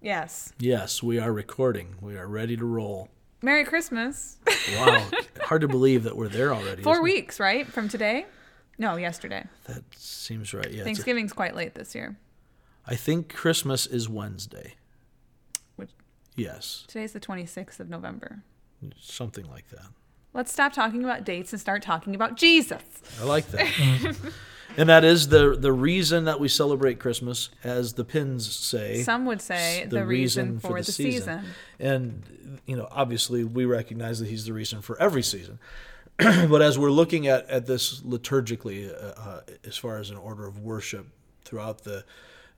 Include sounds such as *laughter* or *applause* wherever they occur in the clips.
Yes. Yes, we are recording. We are ready to roll. Merry Christmas. *laughs* Wow, hard to believe that we're there already. Four isn't it? weeks, right? From today? No, yesterday. That seems right. Yeah. it's a- Thanksgiving's quite late this year. I think Christmas is Wednesday. Which Yes, today's the 26th of November. something like that. Let's stop talking about dates and start talking about Jesus. I like that. *laughs* and that is the the reason that we celebrate Christmas, as the pins say. Some would say the, reason, for, the, season. And you know, obviously, we recognize that he's the reason for every season. *clears throat* but as we're looking at, at this liturgically, uh, uh, as far as an order of worship throughout the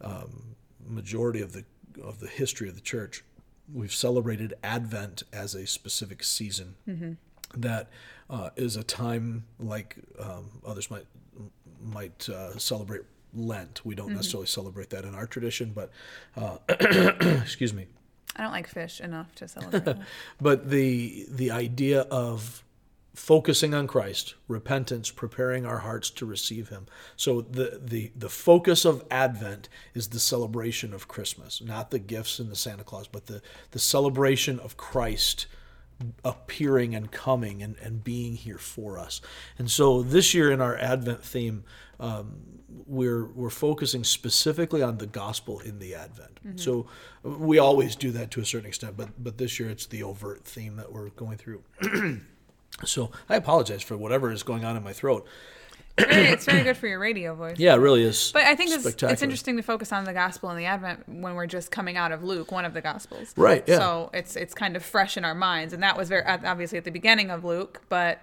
um, majority of the of the history of the church, we've celebrated Advent as a specific season that uh, is a time like um, others might might uh, celebrate Lent. We don't necessarily celebrate that in our tradition, but uh, *clears throat* excuse me. I don't like fish enough to *laughs* celebrate. But the the idea of focusing on Christ, repentance, preparing our hearts to receive Him. So the the the focus of Advent is the celebration of Christmas, not the gifts and the Santa Claus, but the the celebration of Christ appearing and coming and, and being here for us. And so this year in our Advent theme, um, we're we're focusing specifically on the gospel in the Advent. So we always do that to a certain extent, but but this year it's the overt theme that we're going through. *clears throat* so I apologize for whatever is going on in my throat. It's very, it's very good for your radio voice. Yeah, it really is. But I think it's, it's interesting to focus on the gospel and the Advent when we're just coming out of Luke, one of the gospels. Right, yeah. So it's it's kind of fresh in our minds, and that was very obviously at the beginning of Luke, but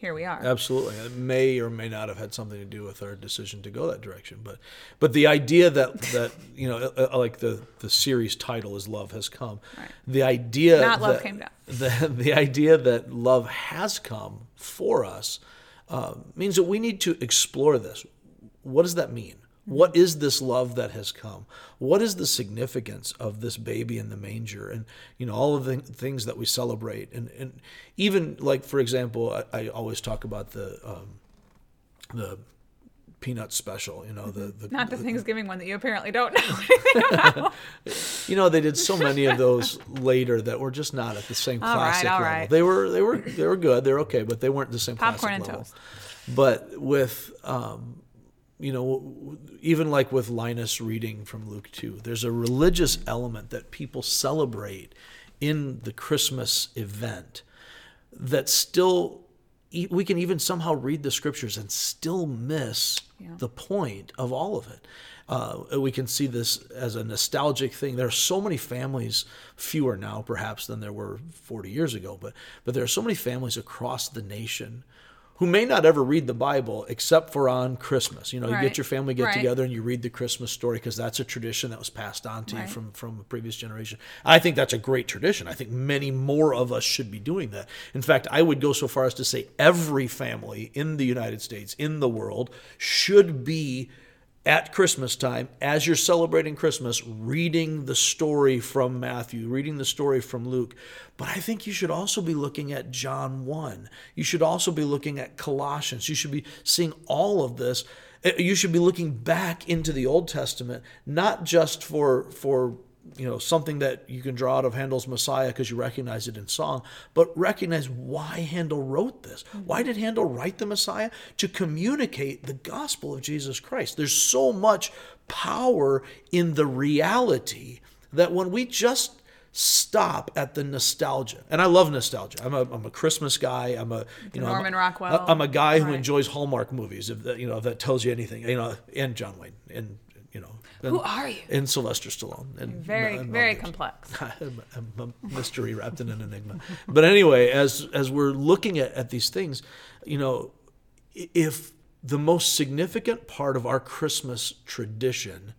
here we are. Absolutely, it may or may not have had something to do with our decision to go that direction. But but the idea that that you know, uh, uh, like the the series title is "Love Has Come." Right. The idea Not love that- came down. *laughs* The the idea that love has come for us uh, means that we need to explore this. What does that mean? What is this love that has come? What is the significance of this baby in the manger? And you know all of the things that we celebrate, and and even like for example, I, I always talk about the um, the Peanuts special. You know the, the Not the Thanksgiving one that you apparently don't *laughs* know about. *laughs* you know they did so many of those later that were just not at the same All right, classic all level. right. They were they were they were good. They were okay, but they weren't the same Popcorn classic and level. toast. But with um, you know, even like with Linus reading from Luke 2, there's a religious element that people celebrate in the Christmas event that still, we can even somehow read the scriptures and still miss Yeah. the point of all of it. Uh, we can see this as a nostalgic thing. There are so many families, fewer now perhaps than there were 40 years ago, but but there are so many families across the nation who may not ever read the Bible except for on Christmas. You know, you get your family get Right. together and you read the Christmas story because that's a tradition that was passed on to Right. you from from a previous generation. I think that's a great tradition. I think many more of us should be doing that. In fact, I would go so far as to say every family in the United States, in the world, should be at Christmas time, as you're celebrating Christmas, reading the story from Matthew, reading the story from Luke. But I think you should also be looking at John 1. You should also be looking at Colossians. You should be seeing all of this. Uh, You should be looking back into the Old Testament, not just for for you know something that you can draw out of Handel's Messiah because you recognize it in song, but recognize why Handel wrote this. Mm-hmm. Why did Handel write the Messiah? To communicate the gospel of Jesus Christ. There's so much power in the reality that when we just stop at the nostalgia, and I love nostalgia. I'm a, I'm a Christmas guy. I'm a you know I'm a- Norman Rockwell. I'm a guy who Right. enjoys Hallmark movies. If that, you know if that tells you anything, you know, and John Wayne, and you know, and, Who are you? and Sylvester Stallone, and Very, and very complex. *laughs* A mystery wrapped in an enigma. But anyway, as as we're looking at, at these things, you know, if the most significant part of our Christmas tradition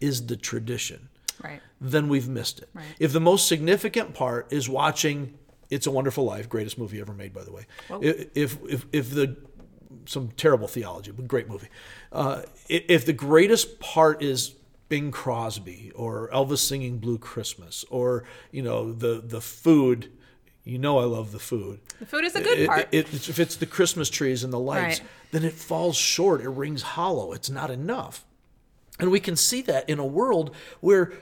is the tradition, Right. then we've missed it. Right. If the most significant part is watching It's a Wonderful Life, greatest movie ever made, by the way. Whoa. If if if the some terrible theology, but great movie. Uh, if the greatest part is Bing Crosby or Elvis singing Blue Christmas or you know the the food, you know I love the food. The food is a good It- part. it- it's- if it's the Christmas trees and the lights, Right. then it falls short. It rings hollow. It's not enough. And we can see that in a world where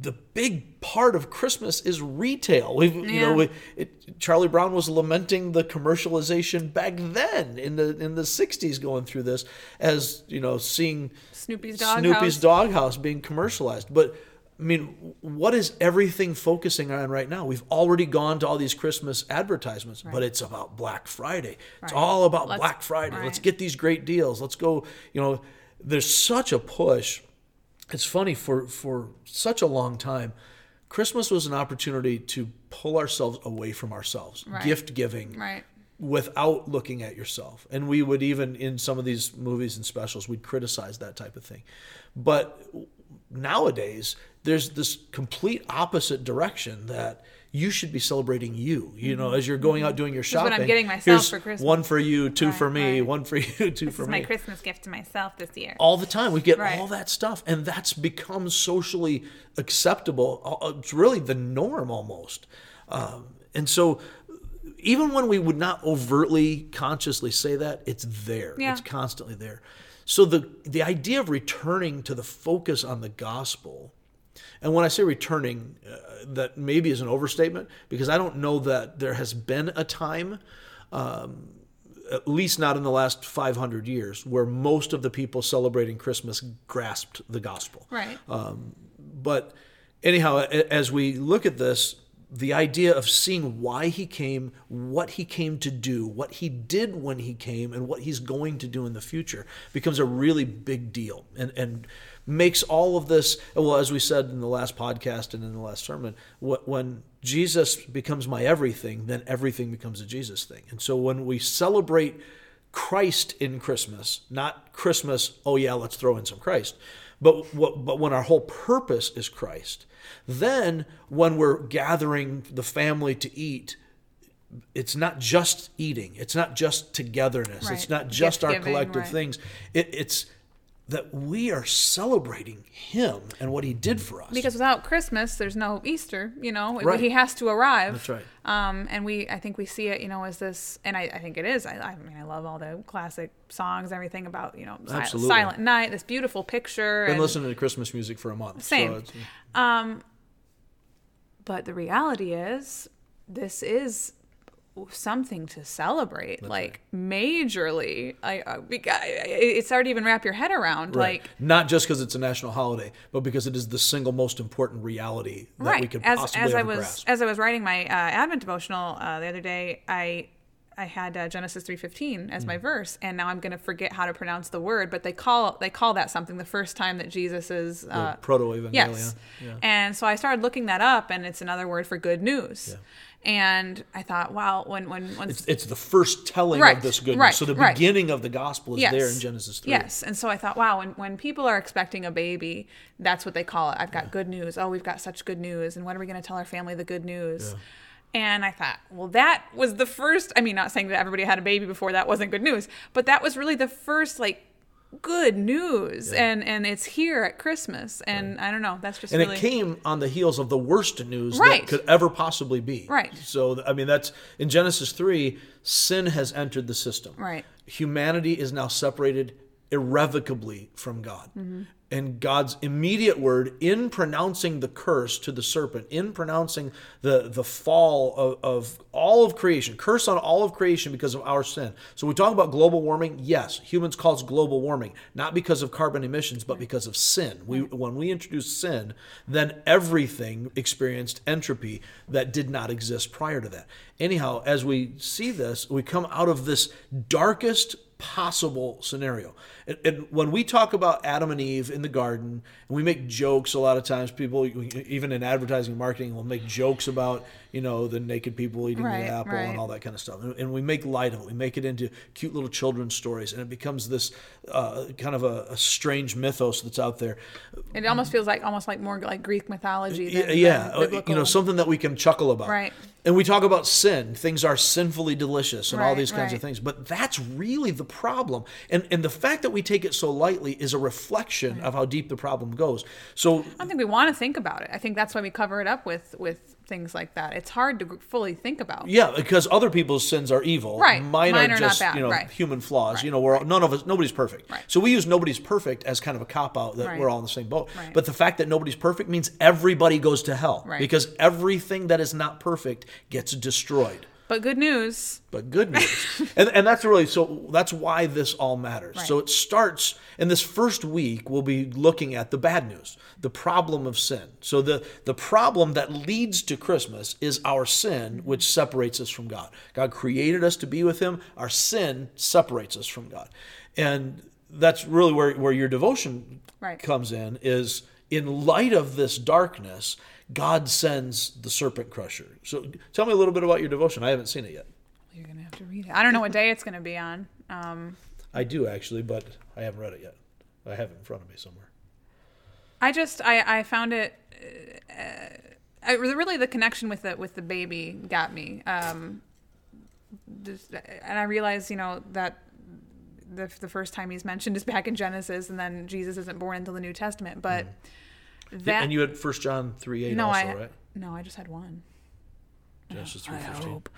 the big part of Christmas is retail. We've, you know, we, it, Charlie Brown was lamenting the commercialization back then in the in the '60s, going through this as you know, seeing Snoopy's Doghouse. Snoopy's Doghouse being commercialized. But I mean, what is everything focusing on right now? We've already gone to all these Christmas advertisements, but it's about Black Friday. It's Right. all about Let's- Black Friday. Let's get these great deals. Let's go. You know, there's such a push. It's funny for for such a long time. Christmas was an opportunity to pull ourselves away from ourselves, Right. gift giving, Right. without looking at yourself. And we would even in some of these movies and specials, we'd criticize that type of thing. But nowadays, there's this complete opposite direction that you should be celebrating you. You know, as you're going out doing your what I'm shopping. getting myself here's for Christmas. One for you, two Right, for me, right. one for *laughs* you, two This for is me my Christmas gift to myself this year. all the time. We get Right. all that stuff, and that's become socially acceptable. Uh, It's really the norm almost. Um, and so, even when we would not overtly, consciously say that, it's there. Yeah. It's constantly there. So the the idea of returning to the focus on the gospel, and when I say returning, uh, that maybe is an overstatement because I don't know that there has been a time um, at least not in the last 500 years, where most of the people celebrating Christmas grasped the gospel. Right. Um, but anyhow, as we look at this, the idea of seeing why he came, what he came to do, what he did when he came, and what he's going to do in the future becomes a really big deal and, and makes all of this, well, as we said in the last podcast and in the last sermon, when Jesus becomes my everything, then everything becomes a Jesus thing. And so when we celebrate Christ in Christmas, not Christmas, oh yeah, let's throw in some Christ. But but when our whole purpose is Christ, then when we're gathering the family to eat, it's not just eating. It's not just togetherness. It's not just our collective right. things. It, it's that we are celebrating Him and what He did for us. Because without Christmas, there's no Easter. You know, Right. he has to arrive. That's right. Um, and we, I think we see it, you know, as this, and I, I think it is. I, I mean, I love all the classic songs, everything about, you know, Absolutely. Silent Night, this beautiful picture. been and- listening to Christmas music for a month. Same. So it's, but the reality is, this is something to celebrate, like majorly. I, I, it's hard to even wrap your head around. Right. Like, not just because it's a national holiday, but because it is the single most important reality that right we could as possibly as I was grasp. as I was writing my uh, Advent devotional uh, the other day, I I had uh, Genesis three fifteen as my Mm. verse, and now I'm going to forget how to pronounce the word, but they call they call that something the first time that Jesus is uh, Proto Evangelion. Yes. And so I started looking that up, and it's another word for good news. And I thought, wow, when when when It's, it's the first telling Right, of this good news. right, So the right. beginning of the gospel is yes. there in Genesis 3. Yes. And so I thought, wow, when, when people are expecting a baby, that's what they call it. I've got good news. Oh, we've got such good news. And when are we going to tell our family the good news? And I thought, well, that was the first. I mean, not saying that everybody had a baby before that wasn't good news, but that was really the first, like, good news. And and it's here at Christmas. And I don't know. That's just And really. it came on the heels of the worst news Right. that could ever possibly be. Right. So, I mean, that's in Genesis 3, sin has entered the system. Right. Humanity is now separated irrevocably from God. Mm-hmm. And God's immediate word in pronouncing the curse to the serpent, in pronouncing the, the fall of, of all of creation, curse on all of creation because of our sin. So we talk about global warming. Yes, humans cause global warming, not because of carbon emissions, but because of sin. We when we introduce sin, then everything experienced entropy that did not exist prior to that. Anyhow, as we see this, we come out of this darkest possible scenario. And, and when we talk about Adam and Eve in the garden, and we make jokes a lot of times, people, even in advertising and marketing, will make jokes about, you know, the naked people eating Right, the apple right. and all that kind of stuff. And, and we make light of it. We make it into cute little children's stories, and it becomes this uh, kind of a, a strange mythos that's out there. it almost feels like almost like more like Greek mythology. Yeah, Than, yeah, than you know, something that we can chuckle about. Right. And we talk about sin. Things are sinfully delicious and all these kinds of things. But that's really the problem. And and the fact that we take it so lightly is a reflection of how deep the problem goes. So I don't think we want to think about it. I think that's why we cover it up with with things like that. It's hard to fully think about. Yeah, because other people's sins are evil. Right. Mine, Mine are, are not just bad. you know Right. human flaws. You know, we're all, none of us nobody's perfect. Right. So we use nobody's perfect as kind of a cop out that Right. we're all in the same boat. Right. But the fact that nobody's perfect means everybody goes to hell Right. because everything that is not perfect gets destroyed. But good news. But good news, *laughs* and and that's really so. That's why this all matters. Right. So it starts in this first week. We'll be looking at the bad news, the problem of sin. So the the problem that leads to Christmas is our sin, which separates us from God. God created us to be with Him. Our sin separates us from God, and that's really where where your devotion Right. comes in. Is in light of this darkness, God sends the serpent crusher. So tell me a little bit about your devotion. I haven't seen it yet. You're gonna have to read it. I don't know what day it's gonna be on. Um, I do actually, but I haven't read it yet. I have it in front of me somewhere. I just I I found it. Uh, I, really, the connection with the with the baby got me. Um, just, and I realized, you know, that the the first time he's mentioned is back in Genesis, and then Jesus isn't born until the New Testament. But that and you had First John three eight no, also, I right? no, I just had one. Genesis three fifteen. hope.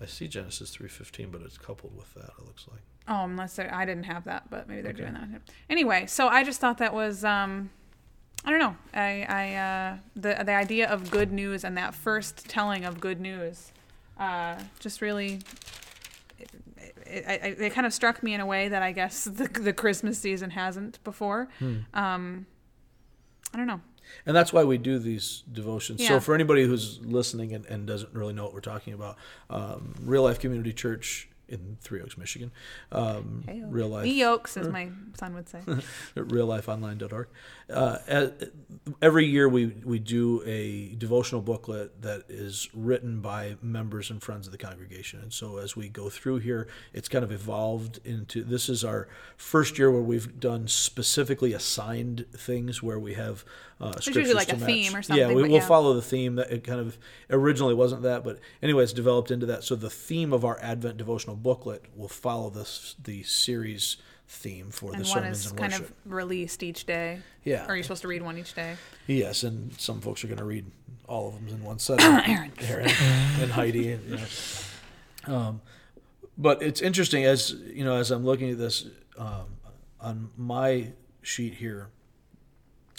I see Genesis three fifteen, but it's coupled with that. It looks like. Oh, unless I didn't have that, but maybe they're doing that. Anyway, so I just thought that was um, I don't know. I I uh, the the idea of good news and that first telling of good news, uh, just really. It, it, it, it kind of struck me in a way that I guess *laughs* the, the Christmas season hasn't before. Um, I don't know. And that's why we do these devotions. Yeah. So for anybody who's listening and, and doesn't really know what we're talking about, um, Real Life Community Church in Three Oaks, Michigan. Um, Hey-o. Real Life. E Oaks, as my son would say. *laughs* at reallifeonline.org. Uh, every year we, we do a devotional booklet that is written by members and friends of the congregation. And so as we go through here, it's kind of evolved into this is our first year where we've done specifically assigned things where we have uh, usually scriptures like to a match. theme or Yeah, something, we, we'll yeah. follow the theme that it kind of originally wasn't that, but anyway, it's developed into that. So the theme of our Advent devotional booklet will follow this the series theme for the And one sermons is and kind worship. of released each day. Yeah. Or are you supposed to read one each day? Yes, and some folks are going to read all of them in one *coughs* setting. Aaron, Aaron, and Heidi. And, you know. um, but it's interesting as you know as I'm looking at this um, on my sheet here.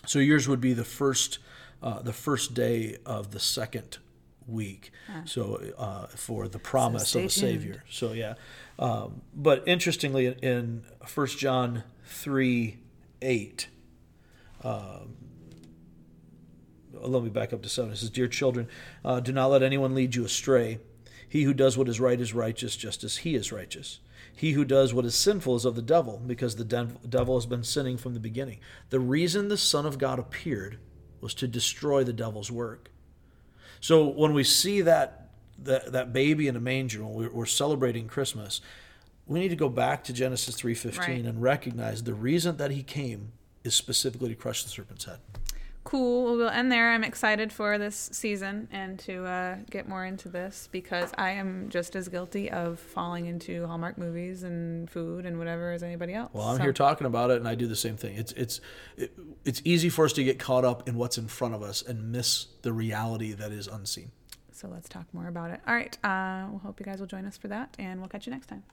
So yours would be the first, uh, the first day of the second week. So uh, for the promise stay of a tuned. Savior. So yeah, um, but interestingly, in First John three eight let me back up to seven. It says, Dear children, uh, do not let anyone lead you astray. He who does what is right is righteous, just as he is righteous. He who does what is sinful is of the devil, because the devil has been sinning from the beginning. The reason the Son of God appeared was to destroy the devil's work. So when we see that that, that baby in a manger, when we're, celebrating Christmas, we need to go back to Genesis three fifteen Right. and recognize the reason that he came is specifically to crush the serpent's head. Cool. Well, we'll end there. I'm excited for this season and to uh, get more into this because I am just as guilty of falling into Hallmark movies and food and whatever as anybody else. Well, I'm So- here talking about it, and I do the same thing. It's it's it, it's easy for us to get caught up in what's in front of us and miss the reality that is unseen. So let's talk more about it. All right. Uh, we'll hope you guys will join us for that, and we'll catch you next time.